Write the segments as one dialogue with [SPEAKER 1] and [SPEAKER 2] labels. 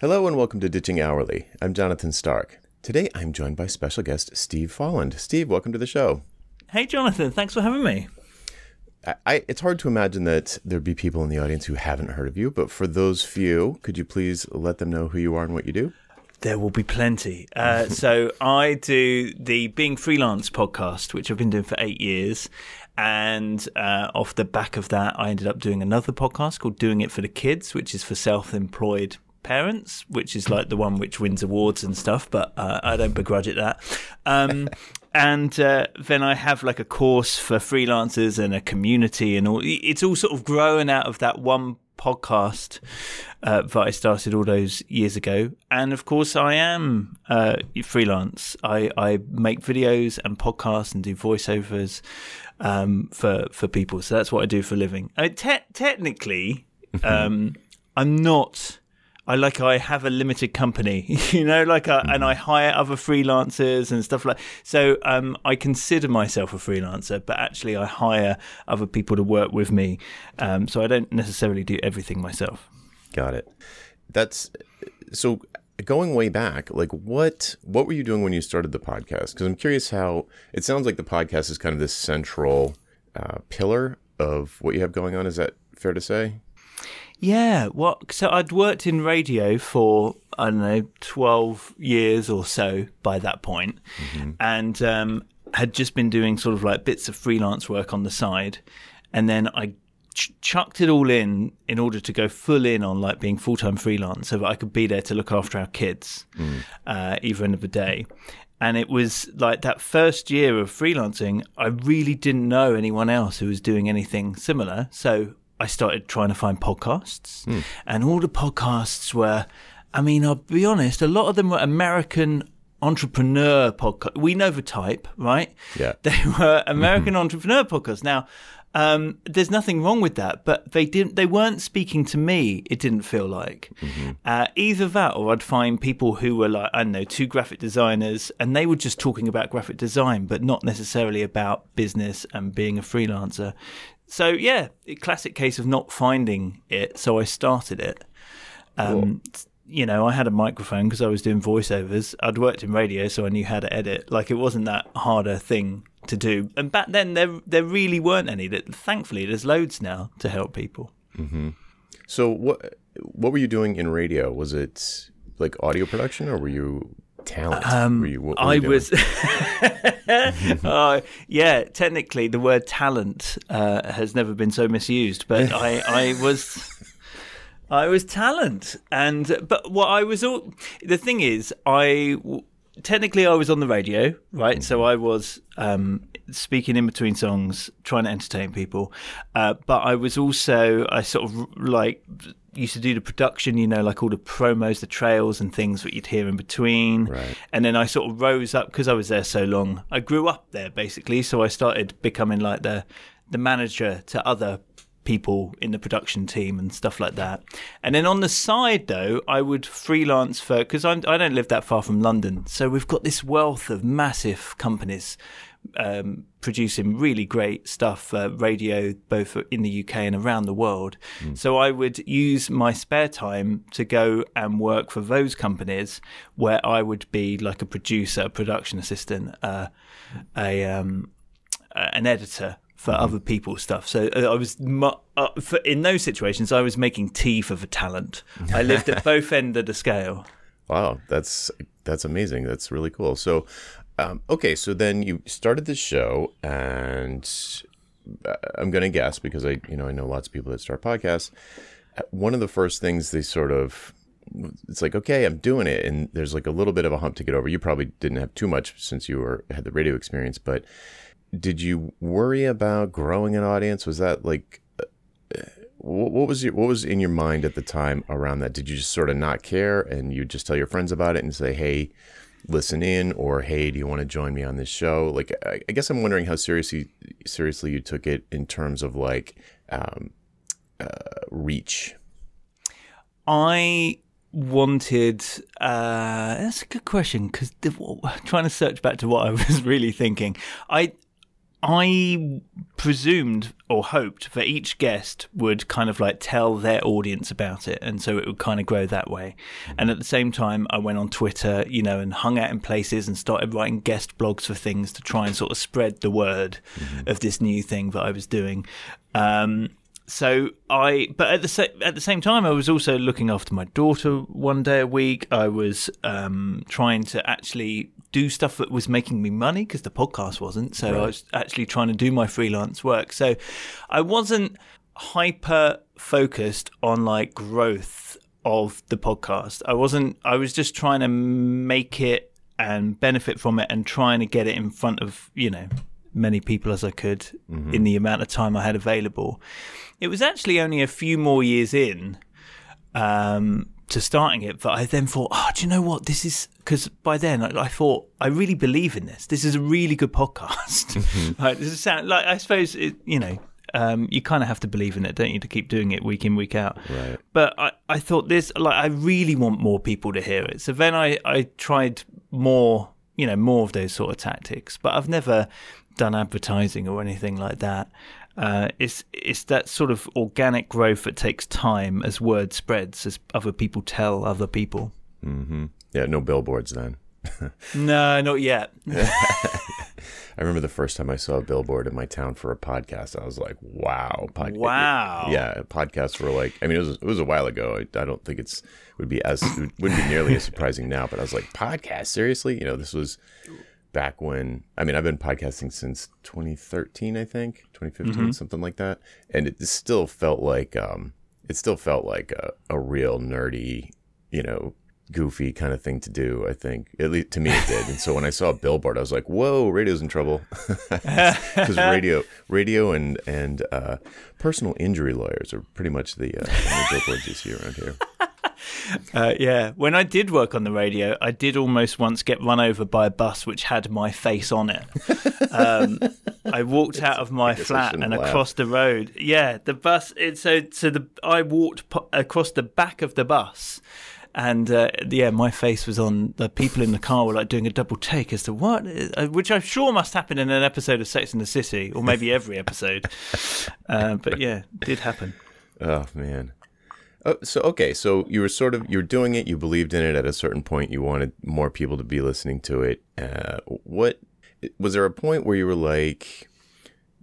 [SPEAKER 1] Hello and welcome to Ditching Hourly. I'm Jonathan Stark. Today I'm joined by special guest Steve Folland. Steve, welcome to the show.
[SPEAKER 2] Hey, Jonathan, thanks for having me.
[SPEAKER 1] I, I, it's hard to imagine that there'd be people in the audience who haven't heard of you, but for those few, could you please let them know who you are and what you do?
[SPEAKER 2] There will be plenty. Uh, so I do the Being Freelance podcast, which I've been doing for eight years. And uh, off the back of that, I ended up doing another podcast called Doing It for the Kids, which is for self employed parents, which is like the one which wins awards and stuff, but uh, I don't begrudge it that. Um, and uh, then I have like a course for freelancers and a community, and all. It's all sort of growing out of that one podcast uh, that I started all those years ago. And of course, I am uh, freelance. I, I make videos and podcasts and do voiceovers um, for for people. So that's what I do for a living. I mean, te- technically, um, I'm not I like I have a limited company, you know, like I, and I hire other freelancers and stuff like. So um, I consider myself a freelancer, but actually I hire other people to work with me. Um, so I don't necessarily do everything myself.
[SPEAKER 1] Got it. That's so going way back. Like what what were you doing when you started the podcast? Because I'm curious how it sounds like the podcast is kind of this central uh, pillar of what you have going on. Is that fair to say?
[SPEAKER 2] Yeah, well, so I'd worked in radio for I don't know twelve years or so by that point, mm-hmm. and um, had just been doing sort of like bits of freelance work on the side, and then I ch- chucked it all in in order to go full in on like being full time freelance, so that I could be there to look after our kids, mm. uh, either end of the day. And it was like that first year of freelancing, I really didn't know anyone else who was doing anything similar. So I started trying to find podcasts, mm. and all the podcasts were, I mean, I'll be honest, a lot of them were American entrepreneur podcast. We know the type, right?
[SPEAKER 1] Yeah.
[SPEAKER 2] They were American mm-hmm. entrepreneur podcasts. Now, um, there's nothing wrong with that, but they didn't. They weren't speaking to me. It didn't feel like mm-hmm. uh, either that, or I'd find people who were like I don't know, two graphic designers, and they were just talking about graphic design, but not necessarily about business and being a freelancer. So yeah, classic case of not finding it. So I started it. Um, you know, I had a microphone because I was doing voiceovers. I'd worked in radio, so I knew how to edit. Like it wasn't that hard a thing to do. And back then, there there really weren't any. That thankfully, there's loads now to help people.
[SPEAKER 1] Mm-hmm. So what what were you doing in radio? Was it like audio production, or were you talent?
[SPEAKER 2] Um, you, what, I was. uh, yeah, technically, the word talent uh, has never been so misused, but I, I was. I was talent, and but what I was all the thing is, I technically I was on the radio, right? Mm-hmm. So I was um, speaking in between songs, trying to entertain people. Uh, but I was also I sort of like used to do the production, you know, like all the promos, the trails and things that you'd hear in between.
[SPEAKER 1] Right.
[SPEAKER 2] And then I sort of rose up because I was there so long. I grew up there basically, so I started becoming like the the manager to other people in the production team and stuff like that. And then on the side, though, I would freelance for because I don't live that far from London, so we've got this wealth of massive companies um, producing really great stuff, uh, radio, both in the UK and around the world. Mm. So I would use my spare time to go and work for those companies where I would be like a producer, a production assistant, uh, a um, an editor for mm-hmm. other people's stuff. So uh, I was uh, for, in those situations. I was making tea for the talent. I lived at both end of the scale.
[SPEAKER 1] Wow, that's that's amazing. That's really cool. So, um, okay, so then you started the show, and uh, I'm going to guess because I, you know, I know lots of people that start podcasts. Uh, one of the first things they sort of, it's like, okay, I'm doing it, and there's like a little bit of a hump to get over. You probably didn't have too much since you were had the radio experience, but did you worry about growing an audience? Was that like, uh, what was your what was in your mind at the time around that? Did you just sort of not care, and you just tell your friends about it and say, hey? Listen in or hey do you want to join me on this show? Like i, I guess i'm wondering how seriously seriously you took it in terms of like um, uh, reach.
[SPEAKER 2] I wanted uh, that's a good question because trying to search back to what i was really thinking. I I presumed or hoped that each guest would kind of like tell their audience about it, and so it would kind of grow that way. And at the same time, I went on Twitter, you know, and hung out in places and started writing guest blogs for things to try and sort of spread the word mm-hmm. of this new thing that I was doing. Um, so I, but at the sa- at the same time, I was also looking after my daughter one day a week. I was um, trying to actually do stuff that was making me money because the podcast wasn't. So right. I was actually trying to do my freelance work. So I wasn't hyper focused on like growth of the podcast. I wasn't. I was just trying to make it and benefit from it and trying to get it in front of you know many people as I could mm-hmm. in the amount of time I had available. It was actually only a few more years in um, to starting it but I then thought, oh, do you know what? This is because by then I, I, thought I really believe in this. This is a really good podcast. Mm-hmm. like, this is sound, like I suppose it, you know. Um, you kind of have to believe in it, don't you, to keep doing it week in, week out.
[SPEAKER 1] Right.
[SPEAKER 2] But I, I thought this, like, I really want more people to hear it. So then I, I tried more, you know, more of those sort of tactics. But I've never done advertising or anything like that. Uh, it's it's that sort of organic growth that takes time as word spreads, as other people tell other people.
[SPEAKER 1] Mm-hmm. Yeah, no billboards then.
[SPEAKER 2] no, not yet.
[SPEAKER 1] I remember the first time I saw a billboard in my town for a podcast. I was like, "Wow,
[SPEAKER 2] pod- wow!"
[SPEAKER 1] Yeah, podcasts were like. I mean, it was it was a while ago. I, I don't think it's would be as it wouldn't be nearly as surprising now. But I was like, "Podcast? Seriously?" You know, this was back when I mean I've been podcasting since 2013 I think 2015 mm-hmm. something like that. And it still felt like um it still felt like a, a real nerdy you know goofy kind of thing to do I think. At least to me it did. And so when I saw a billboard I was like whoa radio's in trouble. Because radio radio and and uh, personal injury lawyers are pretty much the, uh, the billboards you see around here
[SPEAKER 2] uh, yeah, when I did work on the radio, I did almost once get run over by a bus which had my face on it. Um, I walked out of my flat and laugh. across the road. Yeah, the bus. It, so so the I walked po- across the back of the bus. And uh, yeah, my face was on. The people in the car were like doing a double take as to what, uh, which I'm sure must happen in an episode of Sex in the City, or maybe every episode. Uh, but yeah, did happen.
[SPEAKER 1] Oh man, Oh, so okay, so you were sort of you're doing it. You believed in it at a certain point. You wanted more people to be listening to it. Uh, what was there a point where you were like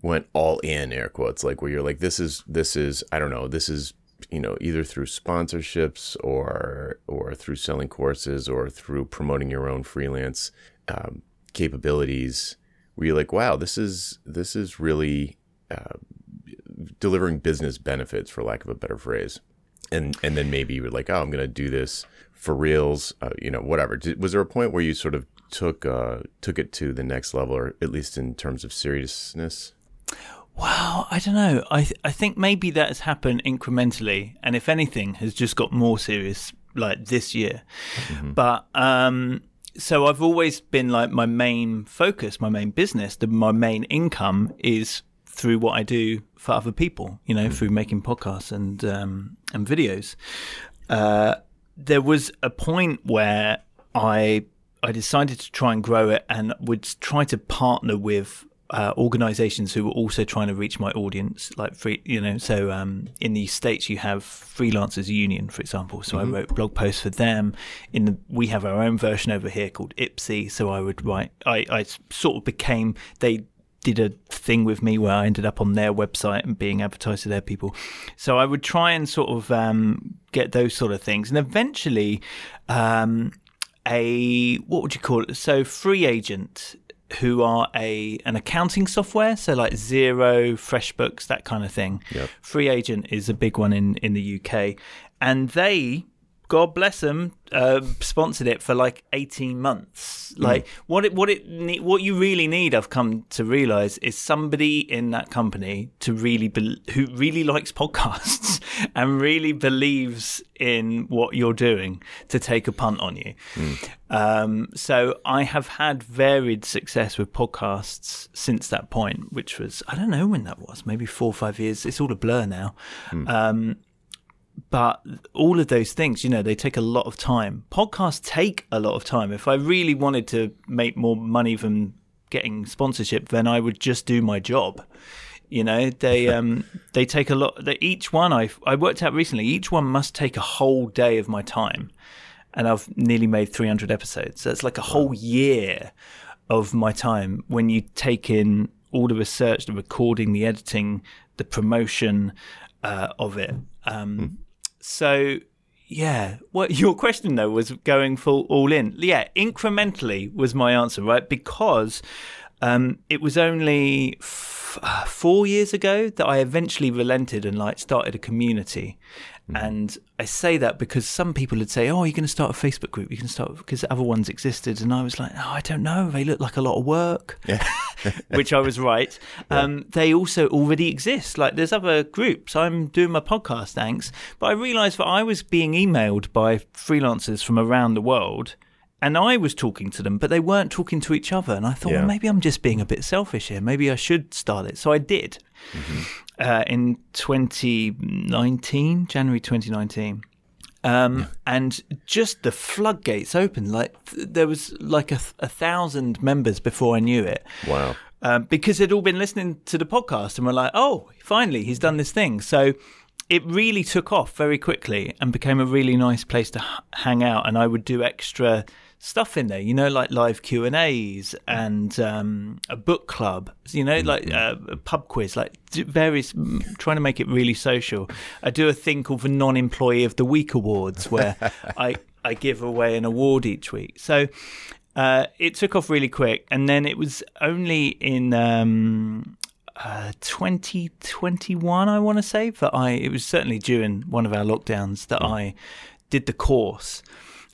[SPEAKER 1] went all in air quotes like where you're like this is this is I don't know this is you know either through sponsorships or or through selling courses or through promoting your own freelance um, capabilities. Where you're like wow this is this is really uh, delivering business benefits for lack of a better phrase and and then maybe you were like, oh, I'm gonna do this for reals, uh, you know, whatever. Did, was there a point where you sort of took uh, took it to the next level, or at least in terms of seriousness?
[SPEAKER 2] Well, I don't know. I th- I think maybe that has happened incrementally, and if anything, has just got more serious like this year. Mm-hmm. But um, so I've always been like my main focus, my main business, the, my main income is through what I do for other people, you know, mm. through making podcasts and um, and videos. Uh, there was a point where I I decided to try and grow it and would try to partner with uh, organizations who were also trying to reach my audience like free you know so um, in the states you have freelancers union for example so mm-hmm. i wrote blog posts for them in the, we have our own version over here called IPSE so i would write i, I sort of became they did a thing with me where I ended up on their website and being advertised to their people. So I would try and sort of um, get those sort of things, and eventually, um, a what would you call it? So FreeAgent who are a an accounting software, so like Xero, FreshBooks, that kind of thing.
[SPEAKER 1] Yep.
[SPEAKER 2] FreeAgent is a big one in in the UK, and they God bless them, uh, sponsored it for like eighteen months. Mm. Like what it what it what you really need, I've come to realize, is somebody in that company to really be, who really likes podcasts and really believes in what you're doing to take a punt on you. Mm. Um, so I have had varied success with podcasts since that point, which was I don't know when that was, maybe four or five years. It's all a blur now. Mm. Um, but all of those things, you know, they take a lot of time. Podcasts take a lot of time. If I really wanted to make more money than getting sponsorship, then I would just do my job. You know, they um they take a lot. They, each one I I worked out recently. Each one must take a whole day of my time, and I've nearly made 300 episodes. So it's like a whole year of my time when you take in all the research, the recording, the editing, the promotion uh, of it. Um, mm. So yeah, what your question though was going full all in. Yeah, incrementally was my answer, right? Because um, it was only f- uh, four years ago that I eventually relented and like started a community. Mm. And I say that because some people would say, "Oh, you're going to start a Facebook group. You can start because other ones existed." And I was like, "Oh, I don't know. They look like a lot of work," yeah. which I was right. Yeah. Um, they also already exist. Like there's other groups. I'm doing my podcast, thanks. But I realised that I was being emailed by freelancers from around the world and I was talking to them, but they weren't talking to each other. And I thought, yeah. well, maybe I'm just being a bit selfish here. Maybe I should start it. So I did mm-hmm. uh, in 2019, January 2019. Um, yeah. And just the floodgates opened. Like there was like a, a thousand members before I knew it.
[SPEAKER 1] Wow.
[SPEAKER 2] Um, because they'd all been listening to the podcast and were like, oh, finally, he's done this thing. So it really took off very quickly and became a really nice place to h- hang out. And I would do extra stuff in there, you know, like live Q and A's and um, a book club, you know, like mm-hmm. uh, a pub quiz, like various, trying to make it really social. I do a thing called the Non-Employee of the Week Awards, where I I give away an award each week. So. Uh, it took off really quick, and then it was only in um, uh, 2021, I want to say, that I it was certainly during one of our lockdowns that. I did the course.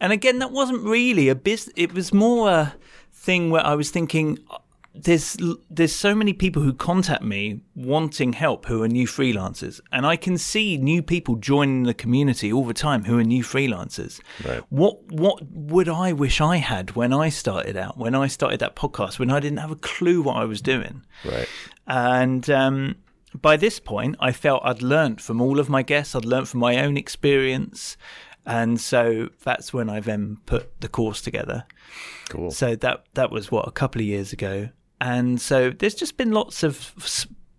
[SPEAKER 2] And again, that wasn't really a business. It was more a thing where I was thinking, there's there's so many people who contact me wanting help who are new freelancers, and I can see new people joining the community all the time who are new freelancers. Right. What what would I wish I had when I started out? When I started that podcast, when I didn't have a clue what I was doing.
[SPEAKER 1] Right.
[SPEAKER 2] And um, by this point, I felt I'd learned from all of my guests. I'd learned from my own experience. And so that's when I then put the course together.
[SPEAKER 1] Cool.
[SPEAKER 2] So that that was what a couple of years ago, and so there's just been lots of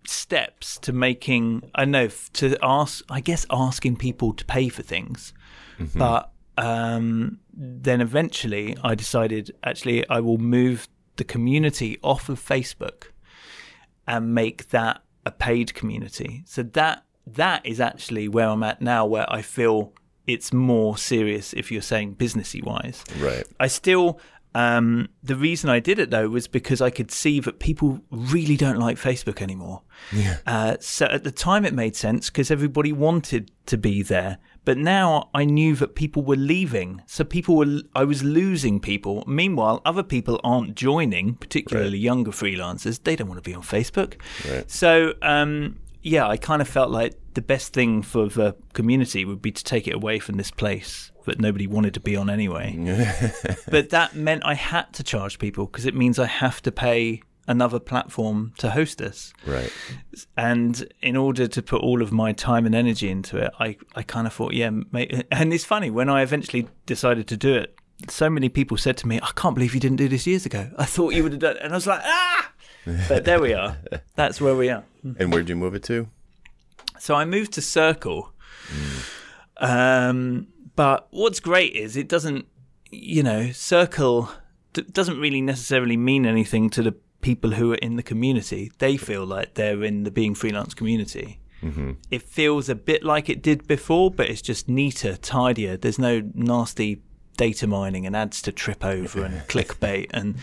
[SPEAKER 2] steps to making. I know to ask. I guess asking people to pay for things, mm-hmm. but um, then eventually I decided actually I will move the community off of Facebook and make that a paid community. So that that is actually where I'm at now, where I feel it's more serious if you're saying businessy wise.
[SPEAKER 1] Right.
[SPEAKER 2] I still um, the reason I did it though was because I could see that people really don't like Facebook anymore.
[SPEAKER 1] Yeah.
[SPEAKER 2] Uh, so at the time it made sense because everybody wanted to be there. But now I knew that people were leaving. So people were, I was losing people. Meanwhile, other people aren't joining, particularly right. younger freelancers. They don't want to be on Facebook.
[SPEAKER 1] Right.
[SPEAKER 2] So, um, yeah, I kind of felt like the best thing for the community would be to take it away from this place that nobody wanted to be on anyway. but that meant I had to charge people because it means I have to pay another platform to host us.
[SPEAKER 1] Right.
[SPEAKER 2] And in order to put all of my time and energy into it, I, I kind of thought, yeah, mate. and it's funny when I eventually decided to do it. So many people said to me, "I can't believe you didn't do this years ago. I thought you would have done." It. And I was like, "Ah!" But there we are. That's where we are.
[SPEAKER 1] And where'd you move it to?
[SPEAKER 2] So I moved to Circle. Mm. Um, but what's great is it doesn't, you know, Circle d- doesn't really necessarily mean anything to the people who are in the community. They feel like they're in the being freelance community. Mm-hmm. It feels a bit like it did before, but it's just neater, tidier. There's no nasty data mining and ads to trip over and clickbait and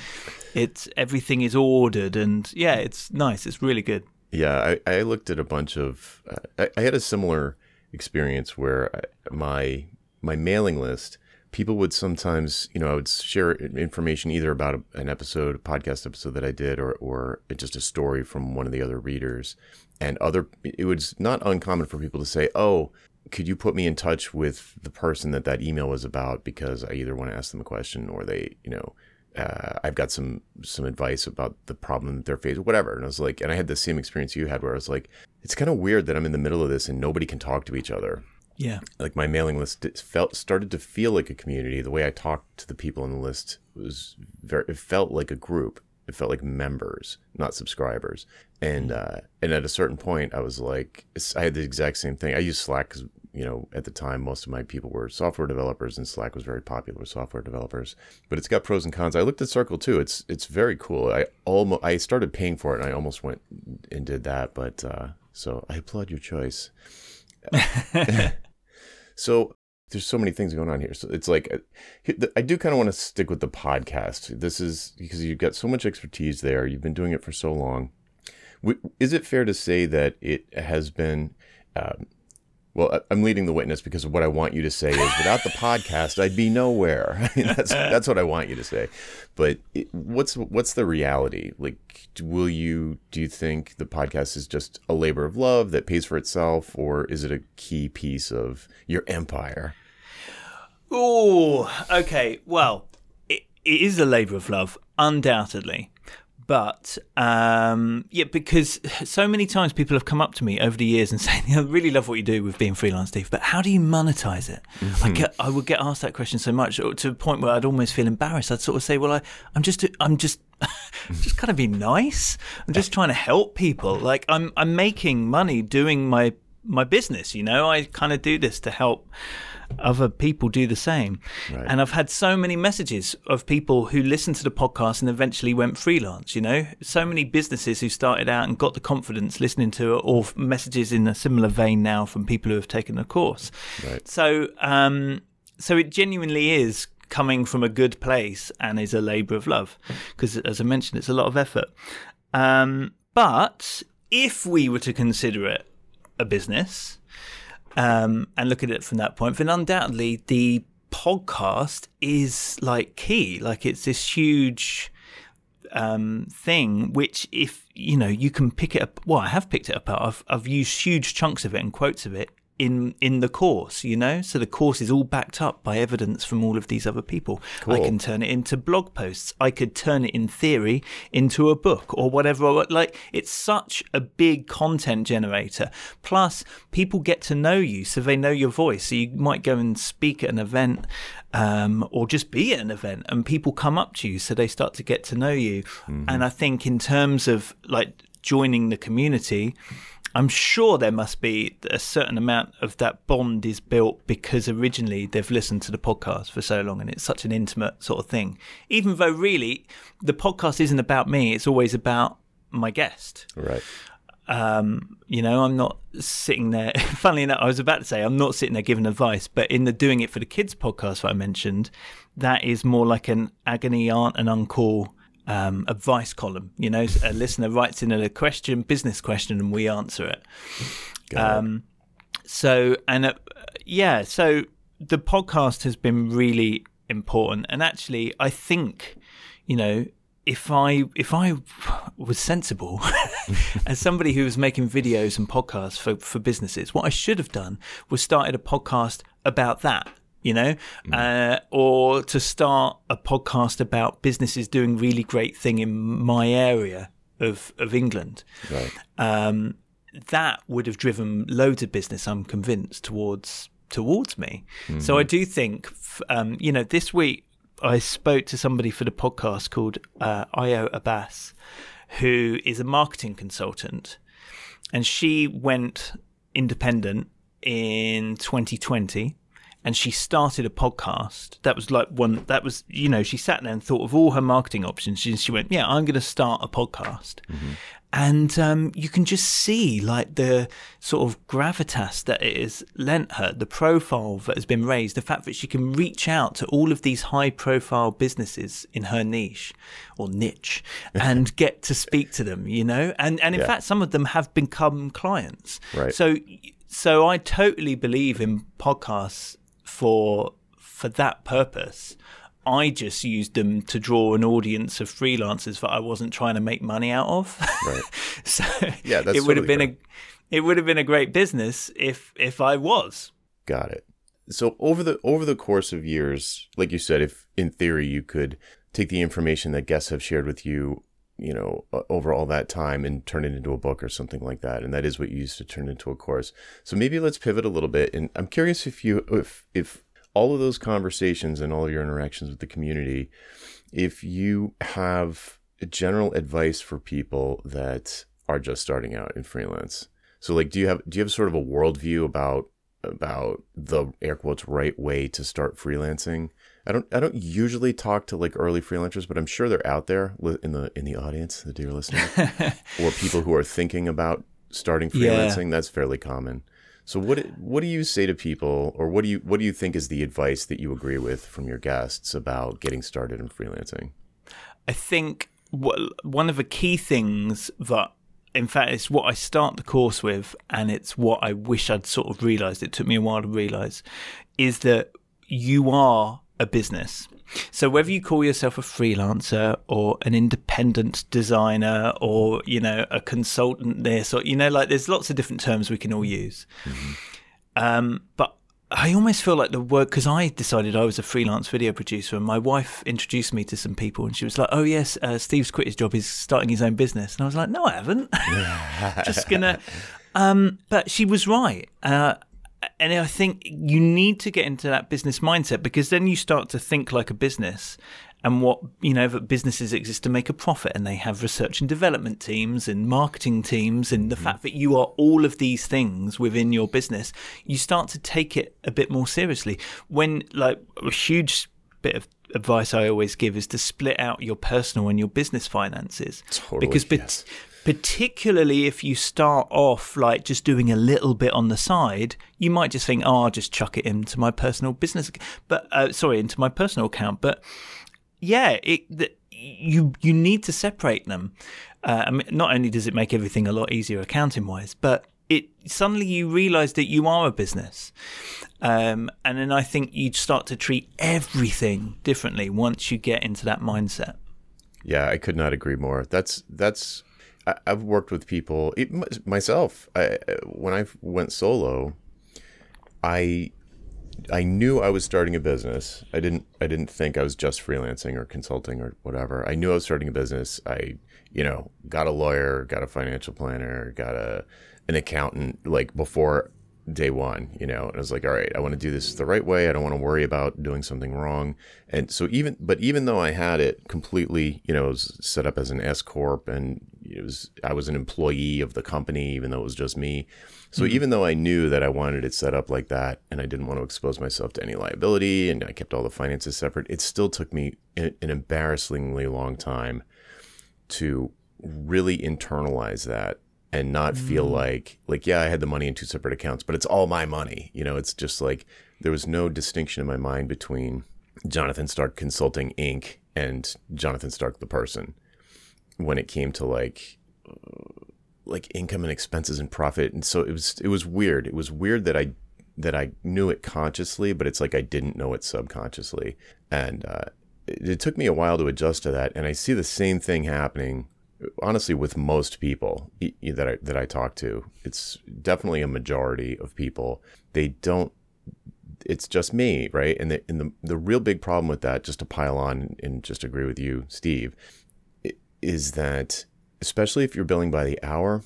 [SPEAKER 2] it's everything is ordered and yeah it's nice. It's really good.
[SPEAKER 1] Yeah i, I looked at a bunch of uh, I, I, had a similar experience where I, my my mailing list people would sometimes you know i would share information either about an episode a podcast episode that i did or or just a story from one of the other readers. And other it was not uncommon for people to say oh could you put me in touch with the person that that email was about because I either want to ask them a question or they, you know, uh, I've got some some advice about the problem that they're facing, whatever. And I was like, and I had the same experience you had, where I was like, it's kind of weird that I'm in the middle of this and nobody can talk to each other.
[SPEAKER 2] Yeah,
[SPEAKER 1] like my mailing list felt started to feel like a community. The way I talked to the people on the list was very, it felt like a group. it felt like members, not subscribers. And uh, and at a certain point, I was like, I had the exact same thing. I used Slack because you know at the time most of my people were software developers, and Slack was very popular with software developers. But it's got pros and cons. I looked at Circle too. It's it's very cool. I almost I started paying for it, and I almost went and did that. But uh, so I applaud your choice. so there's so many things going on here. So it's like uh, I do kind of want to stick with the podcast. This is because you've got so much expertise there. You've been doing it for so long. Is it fair to say that it has been? Um, well, I'm leading the witness because what I want you to say is without the podcast, I'd be nowhere. I mean, that's that's what I want you to say. But it, what's what's the reality? Like, will you do you think the podcast is just a labor of love that pays for itself, or is it a key piece of your empire?
[SPEAKER 2] Oh, okay. Well, it, it is a labour of love, undoubtedly. But um, yeah, because so many times people have come up to me over the years and saying, "I really love what you do with being freelance, Steve, but how do you monetize it?" Mm-hmm. I get, I would get asked that question so much to the point where I'd almost feel embarrassed. I'd sort of say, "Well, I, I'm just, I'm just." just kind of be nice. I'm just trying to help people. Like I'm, I'm making money doing my my business. You know, I kind of do this to help other people do the same. Right. And I've had so many messages of people who listened to the podcast and eventually went freelance, you know, so many businesses who started out and got the confidence listening to it, or messages in a similar vein now from people who have taken the course. Right. So, um, so it genuinely is coming from a good place and is a labor of love because, as I mentioned, it's a lot of effort. Um, but if we were to consider it a business, um, and look at it from that point, then undoubtedly the podcast is like key. Like it's this huge um, thing, which if you know you can pick it up. Well, I have picked it up. I've I've used huge chunks of it and quotes of it in in the course, you know. So the course is all backed up by evidence from all of these other people. Cool. I can turn it into blog posts. I could turn it in theory into a book or whatever. Like it's such a big content generator. Plus, people get to know you, so they know your voice. So you might go and speak at an event. Um, or just be at an event and people come up to you so they start to get to know you. Mm-hmm. And I think in terms of like joining the community, I'm sure there must be a certain amount of that bond is built because originally they've listened to the podcast for so long and it's such an intimate sort of thing. Even though really the podcast isn't about me, it's always about my guest.
[SPEAKER 1] Right.
[SPEAKER 2] Um, you know, I'm not sitting there. Funnily enough, I was about to say I'm not sitting there giving advice, but in the doing it for the kids podcast that I mentioned, that is more like an agony aunt and uncle um, advice column. You know, a listener writes in a question, business question, and we answer it. Um, so, and uh, yeah, so the podcast has been really important, and actually, I think, you know, if I if I was sensible as somebody who was making videos and podcasts for, for businesses, what I should have done was started a podcast about that you know, mm. uh, or to start a podcast about businesses doing really great thing in my area of of England. Right. Um, that would have driven loads of business. I'm convinced towards towards me. Mm-hmm. So I do think, um, you know, this week I spoke to somebody for the podcast called uh, Ayo Abbas, who is a marketing consultant, and she went independent in 2020 and she started a podcast. That was like one that was you know she sat there and thought of all her marketing options. She, she went, yeah, I'm going to start a podcast, mm-hmm. and um, you can just see like the sort of gravitas that it has lent her, the profile that has been raised, the fact that she can reach out to all of these high profile businesses in her niche or niche and get to speak to them. You know, and and in yeah. fact, some of them have become clients.
[SPEAKER 1] Right.
[SPEAKER 2] So. So I totally believe in podcasts for for that purpose. I just used them to draw an audience of freelancers that I wasn't trying to make money out of. Right. so yeah, that's it would totally have been a it would have been a great business if if I was.
[SPEAKER 1] Got it. So over the over the course of years, like you said, if in theory you could take the information that guests have shared with you you know, over all that time and turn it into a book or something like that. And that is what you used to turn into a course. So maybe let's pivot a little bit. And I'm curious if you, if, if all of those conversations and all of your interactions with the community, if you have general advice for people that are just starting out in freelance? So like do you have do you have sort of a worldview about about the air quotes right way to start freelancing? I don't I don't usually talk to like early freelancers, but I'm sure they're out there in the in the audience, the dear listener, or people who are thinking about starting freelancing. Yeah. That's fairly common. So what what do you say to people, or what do you what do you think is the advice that you agree with from your guests about getting started in freelancing?
[SPEAKER 2] I think one of the key things that in fact, it's what I start the course with, and it's what I wish I'd sort of realized. It took me a while to realize is that you are a business. So whether you call yourself a freelancer or an independent designer or you know a consultant, this or you know like there's lots of different terms we can all use. Mm-hmm. Um, but I almost feel like the word because I decided I was a freelance video producer, and my wife introduced me to some people, and she was like, "Oh yes, uh, Steve's quit his job; he's starting his own business." And I was like, "No, I haven't. Just gonna." Um, but she was right. Uh, and I think you need to get into that business mindset because then you start to think like a business and what you know that businesses exist to make a profit. And they have research and development teams and marketing teams and the mm-hmm. fact that you are all of these things within your business you start to take it a bit more seriously. When like a huge bit of advice I always give is to split out your personal and your business finances.
[SPEAKER 1] Totally,
[SPEAKER 2] because
[SPEAKER 1] yes
[SPEAKER 2] particularly if you start off like just doing a little bit on the side, you might just think, "Oh, I'll just chuck it into my personal business," but uh, sorry, into my personal account. But yeah, it the, you you need to separate them. Uh, I mean, not only does it make everything a lot easier accounting wise, but it suddenly you realize that you are a business, um, and then I think you'd start to treat everything differently once you get into that mindset.
[SPEAKER 1] Yeah, I could not agree more. That's that's I, have worked with people it, myself. I, when I went solo, I I knew I was starting a business. I didn't I didn't think I was just freelancing or consulting or whatever. I knew I was starting a business. I you know got a lawyer, got a financial planner, got a an accountant like before day one, you know, and I was like, all right, I want to do this the right way. I don't want to worry about doing something wrong. And so even, but even though I had it completely, you know, it was set up as an S corp, and it was I was an employee of the company, even though it was just me. So mm-hmm. even though I knew that I wanted it set up like that, and I didn't want to expose myself to any liability, and I kept all the finances separate, it still took me an embarrassingly long time to really internalize that and not feel mm. like like yeah i had the money in two separate accounts but it's all my money you know? It's just like there was no distinction in my mind between jonathan stark consulting inc. and jonathan stark the person when it came to like like income and expenses and profit. And so it was it was weird. It was weird that i that i knew it consciously but it's like i didn't know it subconsciously. And uh, it, it took me a while to adjust to that. And i see the same thing happening honestly with most people that I, that I talk to it's definitely a majority of people they don't it's just me right? And the and the, the real big problem with that just to pile on and just agree with you Steve is that especially if you're billing by the hour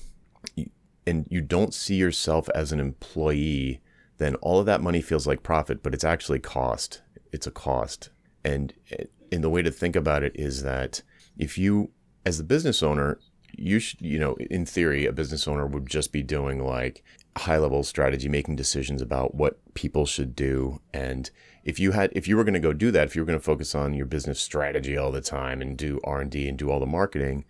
[SPEAKER 1] and you don't see yourself as an employee then all of that money feels like profit but it's actually cost. It's a cost. And eh, and the way to think about it is that if you as the business owner, you should, you know, in theory, a business owner would just be doing like high level strategy, making decisions about what people should do. And if you had, if you were going to go do that, if you were going to focus on your business strategy all the time and do R and D and do all the marketing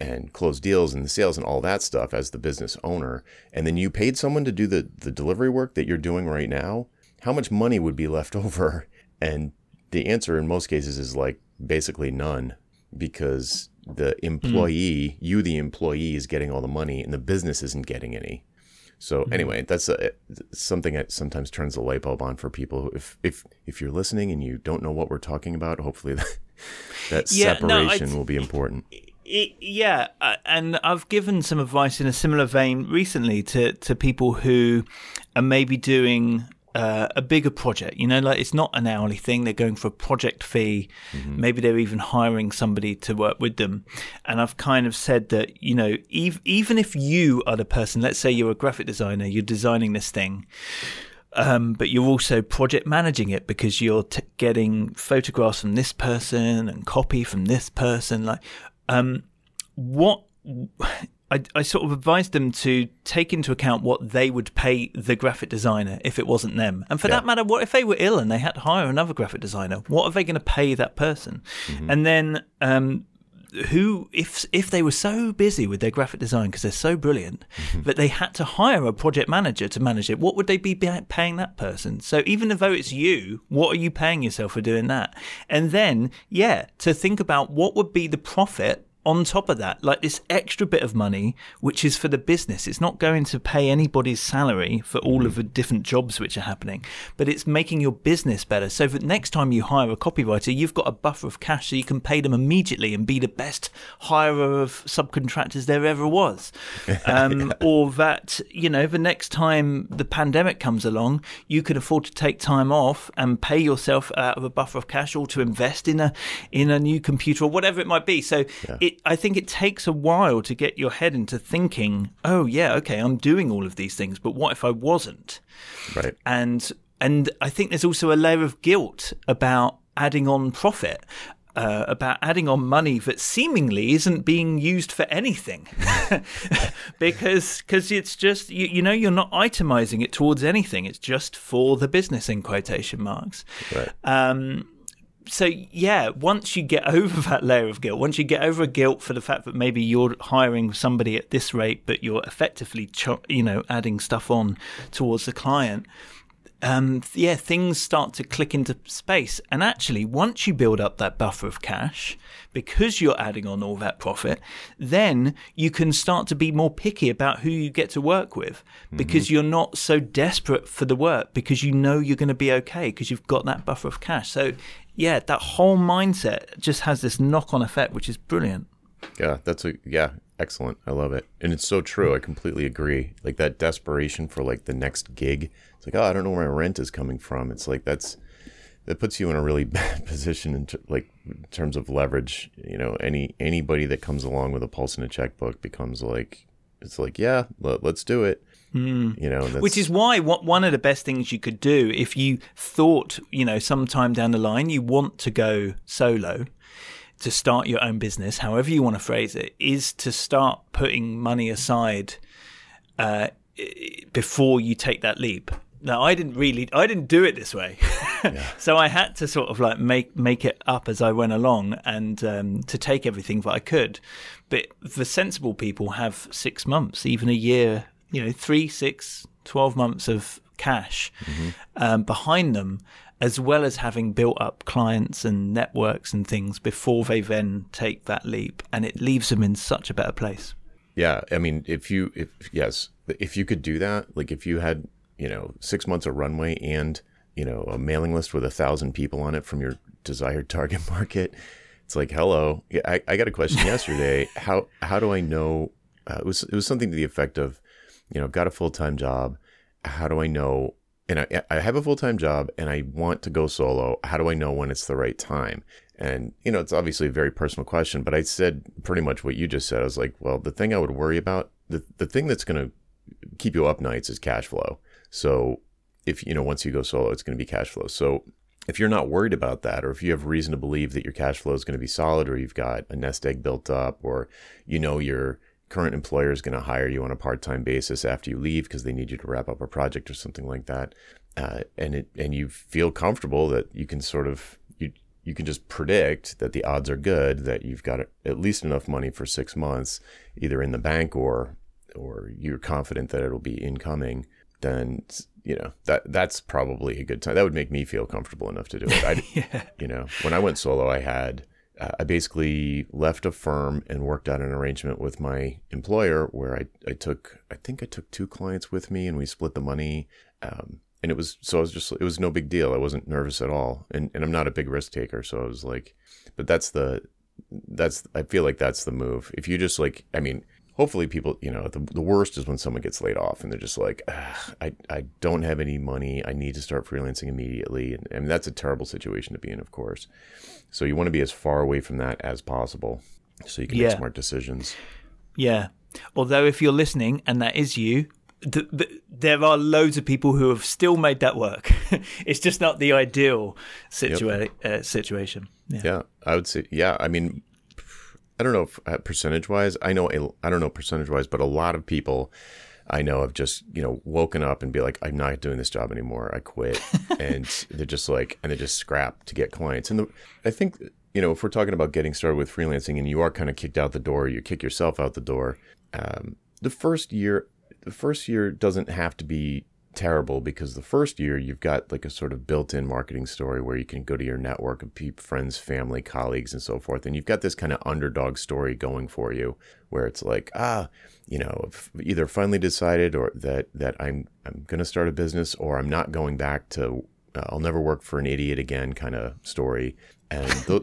[SPEAKER 1] and close deals and the sales and all that stuff as the business owner, and then you paid someone to do the the delivery work that you're doing right now, how much money would be left over? And the answer in most cases is like basically none because the employee, mm. you the employee, is getting all the money, and the business isn't getting any. So mm. anyway, that's a, something that sometimes turns the light bulb on for people. If if if you're listening and you don't know what we're talking about, hopefully that, that yeah, separation no, will be important.
[SPEAKER 2] It, yeah, uh, and I've given some advice in a similar vein recently to to people who are maybe doing uh, a bigger project. You know, like it's not an hourly thing. They're going for a project fee. Mm-hmm. Maybe they're even hiring somebody to work with them. And I've kind of said that, you know, ev- even if you are the person, let's say you're a graphic designer, you're designing this thing. Um, but you're also project managing it because you're t- getting photographs from this person and copy from this person. Like um, what I, I, sort of advised them to take into account what they would pay the graphic designer if it wasn't them. And for yeah. that matter, what if they were ill and they had to hire another graphic designer? What are they going to pay that person? Mm-hmm. And then um, who if if they were so busy with their graphic design because they're so brilliant mm-hmm. that they had to hire a project manager to manage it what would they be paying that person so even though it's you what are you paying yourself for doing that and then yeah to think about what would be the profit on top of that, like this extra bit of money, which is for the business. It's not going to pay anybody's salary for all of the different jobs which are happening, but it's making your business better. So that next time you hire a copywriter, you've got a buffer of cash so you can pay them immediately and be the best hirer of subcontractors there ever was. Um, yeah. Or that, you know, the next time the pandemic comes along, you can afford to take time off and pay yourself out of a buffer of cash or to invest in a in a new computer or whatever it might be. So yeah. it I think it takes a while to get your head into thinking, oh yeah, okay, I'm doing all of these things, but what if I wasn't?
[SPEAKER 1] Right.
[SPEAKER 2] And and I think there's also a layer of guilt about adding on profit. Uh, about adding on money that seemingly isn't being used for anything, because because it's just you, you know you're not itemizing it towards anything. It's just for the business in quotation marks.
[SPEAKER 1] Right.
[SPEAKER 2] Um, so yeah, once you get over that layer of guilt, once you get over a guilt for the fact that maybe you're hiring somebody at this rate, but you're effectively, you know, adding stuff on towards the client, um, yeah, things start to click into space. And actually, once you build up that buffer of cash, because you're adding on all that profit, then you can start to be more picky about who you get to work with because mm-hmm. you're not so desperate for the work because you know you're going to be okay because you've got that buffer of cash. So yeah, that whole mindset just has this knock on effect, which is brilliant.
[SPEAKER 1] Yeah, that's a yeah, excellent. I love it, and it's so true. I completely agree. Like that desperation for like the next gig. It's like, oh, I don't know where my rent is coming from. It's like that's that puts you in a really bad position in ter- like in terms of leverage. You know, any anybody that comes along with a pulse and a checkbook becomes like, it's like, yeah, let, let's do it.
[SPEAKER 2] Mm.
[SPEAKER 1] You know,
[SPEAKER 2] which is why what one of the best things you could do if you thought, you know, sometime down the line you want to go solo, to start your own business, however you want to phrase it, is to start putting money aside uh, before you take that leap. Now, I didn't really, I didn't do it this way, yeah. so I had to sort of like make make it up as I went along, and um, to take everything that I could. But the sensible people have six months, even a year you know, three, six, 12 months of cash mm-hmm. um, behind them, as well as having built up clients and networks and things before they then take that leap. And it leaves them in such a better place.
[SPEAKER 1] Yeah. I mean, if you, if, yes, if you could do that, like if you had, you know, six months of runway and, you know, a mailing list with a thousand people on it from your desired target market, it's like, hello, I, I got a question yesterday. how, how do I know? Uh, it was, it was something to the effect of, you know, got a full time job. How do I know? And I, I have a full time job and I want to go solo. How do I know when it's the right time? And, you know, it's obviously a very personal question, but I said pretty much what you just said. I was like, well, the thing I would worry about, the, the thing that's going to keep you up nights is cash flow. So if, you know, once you go solo, it's going to be cash flow. So if you're not worried about that, or if you have reason to believe that your cash flow is going to be solid, or you've got a nest egg built up, or you know you're current employer is going to hire you on a part-time basis after you leave because they need you to wrap up a project or something like that uh, and it and you feel comfortable that you can sort of you you can just predict that the odds are good that you've got at least enough money for six months either in the bank or or you're confident that it'll be incoming then you know that that's probably a good time that would make me feel comfortable enough to do it I, yeah. you know when i went solo i had I basically left a firm and worked out an arrangement with my employer where I, I took, I think I took two clients with me and we split the money. Um, and it was, so I was just, it was no big deal. I wasn't nervous at all. And, and I'm not a big risk taker. So I was like, but that's the, that's, I feel like that's the move. If you just like, I mean, hopefully people you know the, the worst is when someone gets laid off and they're just like I, I don't have any money i need to start freelancing immediately and, and that's a terrible situation to be in of course so you want to be as far away from that as possible so you can yeah. make smart decisions
[SPEAKER 2] yeah although if you're listening and that is you the, the, there are loads of people who have still made that work. it's just not the ideal situa- yep. uh, situation.
[SPEAKER 1] Yeah. yeah, I would say. Yeah, I mean, I don't know if uh, percentage wise, I know, a, I don't know percentage wise, but a lot of people I know have just, you know, woken up and be like, I'm not doing this job anymore. I quit. and they're just like, and they just scrap to get clients. And the, I think, you know, if we're talking about getting started with freelancing and you are kind of kicked out the door, you kick yourself out the door, um, the first year, the first year doesn't have to be terrible because the first year you've got like a sort of built-in marketing story where you can go to your network of people, friends, family, colleagues, and so forth, and you've got this kind of underdog story going for you, where it's like, ah, you know, either finally decided or that that I'm I'm going to start a business or I'm not going back to uh, I'll never work for an idiot again kind of story. And th-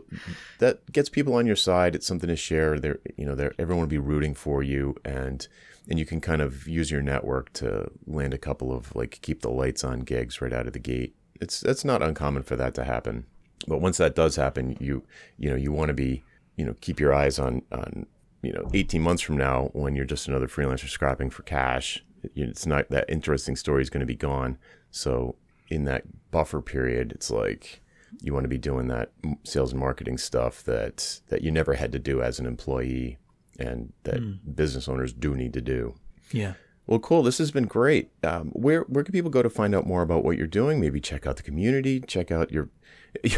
[SPEAKER 1] that gets people on your side. It's something to share. They're, you know, they're, everyone will be rooting for you, and and you can kind of use your network to land a couple of like keep the lights on gigs right out of the gate. It's that's not uncommon for that to happen. But once that does happen, you you know you want to be you know keep your eyes on on you know 18 months from now when you're just another freelancer scrapping for cash. It's not that interesting story is going to be gone. So in that buffer period, it's like you want to be doing that sales and marketing stuff that that you never had to do as an employee and that mm. business owners do need to do.
[SPEAKER 2] Yeah.
[SPEAKER 1] Well, cool. This has been great. Um, where where can people go to find out more about what you're doing? Maybe check out the community. Check out your.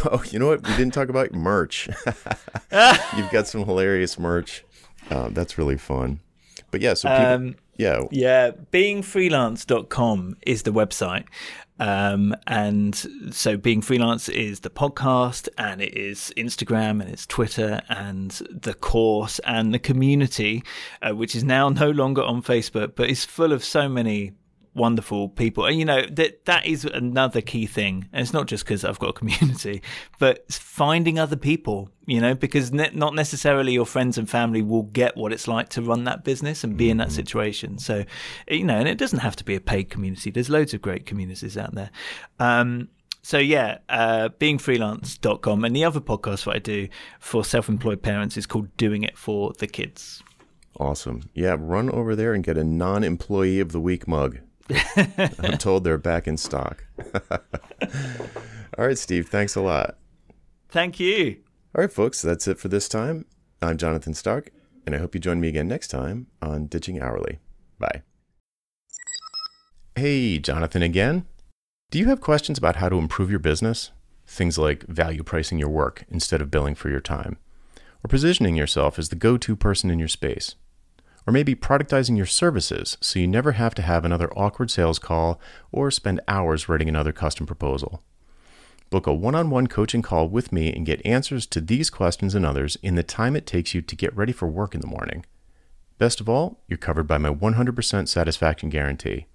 [SPEAKER 1] Oh, you know what? We didn't talk about merch. You've got some hilarious merch. Um, that's really fun. But yeah, so people, um, yeah,
[SPEAKER 2] yeah. Beingfreelance.com is the website, um, and so being freelance is the podcast and it is Instagram and it's Twitter and the course and the community, uh, which is now no longer on Facebook, but is full of so many wonderful people. And you know that that is another key thing. And it's not just because I've got a community, but finding other people. You know, because ne- not necessarily your friends and family will get what it's like to run that business and be in that mm-hmm. situation. So, you know, and it doesn't have to be a paid community. There's loads of great communities out there. Um, so yeah, uh, beingfreelance.com and the other podcast that I do for self-employed parents is called Doing It for the Kids.
[SPEAKER 1] Awesome. Yeah, run over there and get a non-employee of the week mug. I'm told they're back in stock. All right, Steve, thanks a lot.
[SPEAKER 2] Thank you.
[SPEAKER 1] All right, folks, that's it for this time. I'm Jonathan Stark, and I hope you join me again next time on Ditching Hourly. Bye. Hey, Jonathan again. Do you have questions about how to improve your business? Things like value pricing your work instead of billing for your time, or positioning yourself as the go to person in your space or maybe productizing your services so you never have to have another awkward sales call or spend hours writing another custom proposal. Book a one on one coaching call with me and get answers to these questions and others in the time it takes you to get ready for work in the morning. Best of all, you're covered by my 100% satisfaction guarantee.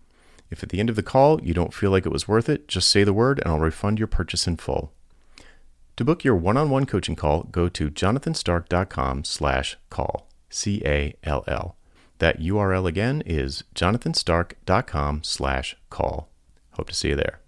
[SPEAKER 1] If at the end of the call you don't feel like it was worth it, just say the word and I'll refund your purchase in full. To book your one-on-one coaching call, go to jonathanstark.com slash call, C-A-L-L. That URL again is jonathanstark.com slash call. Hope to see you there.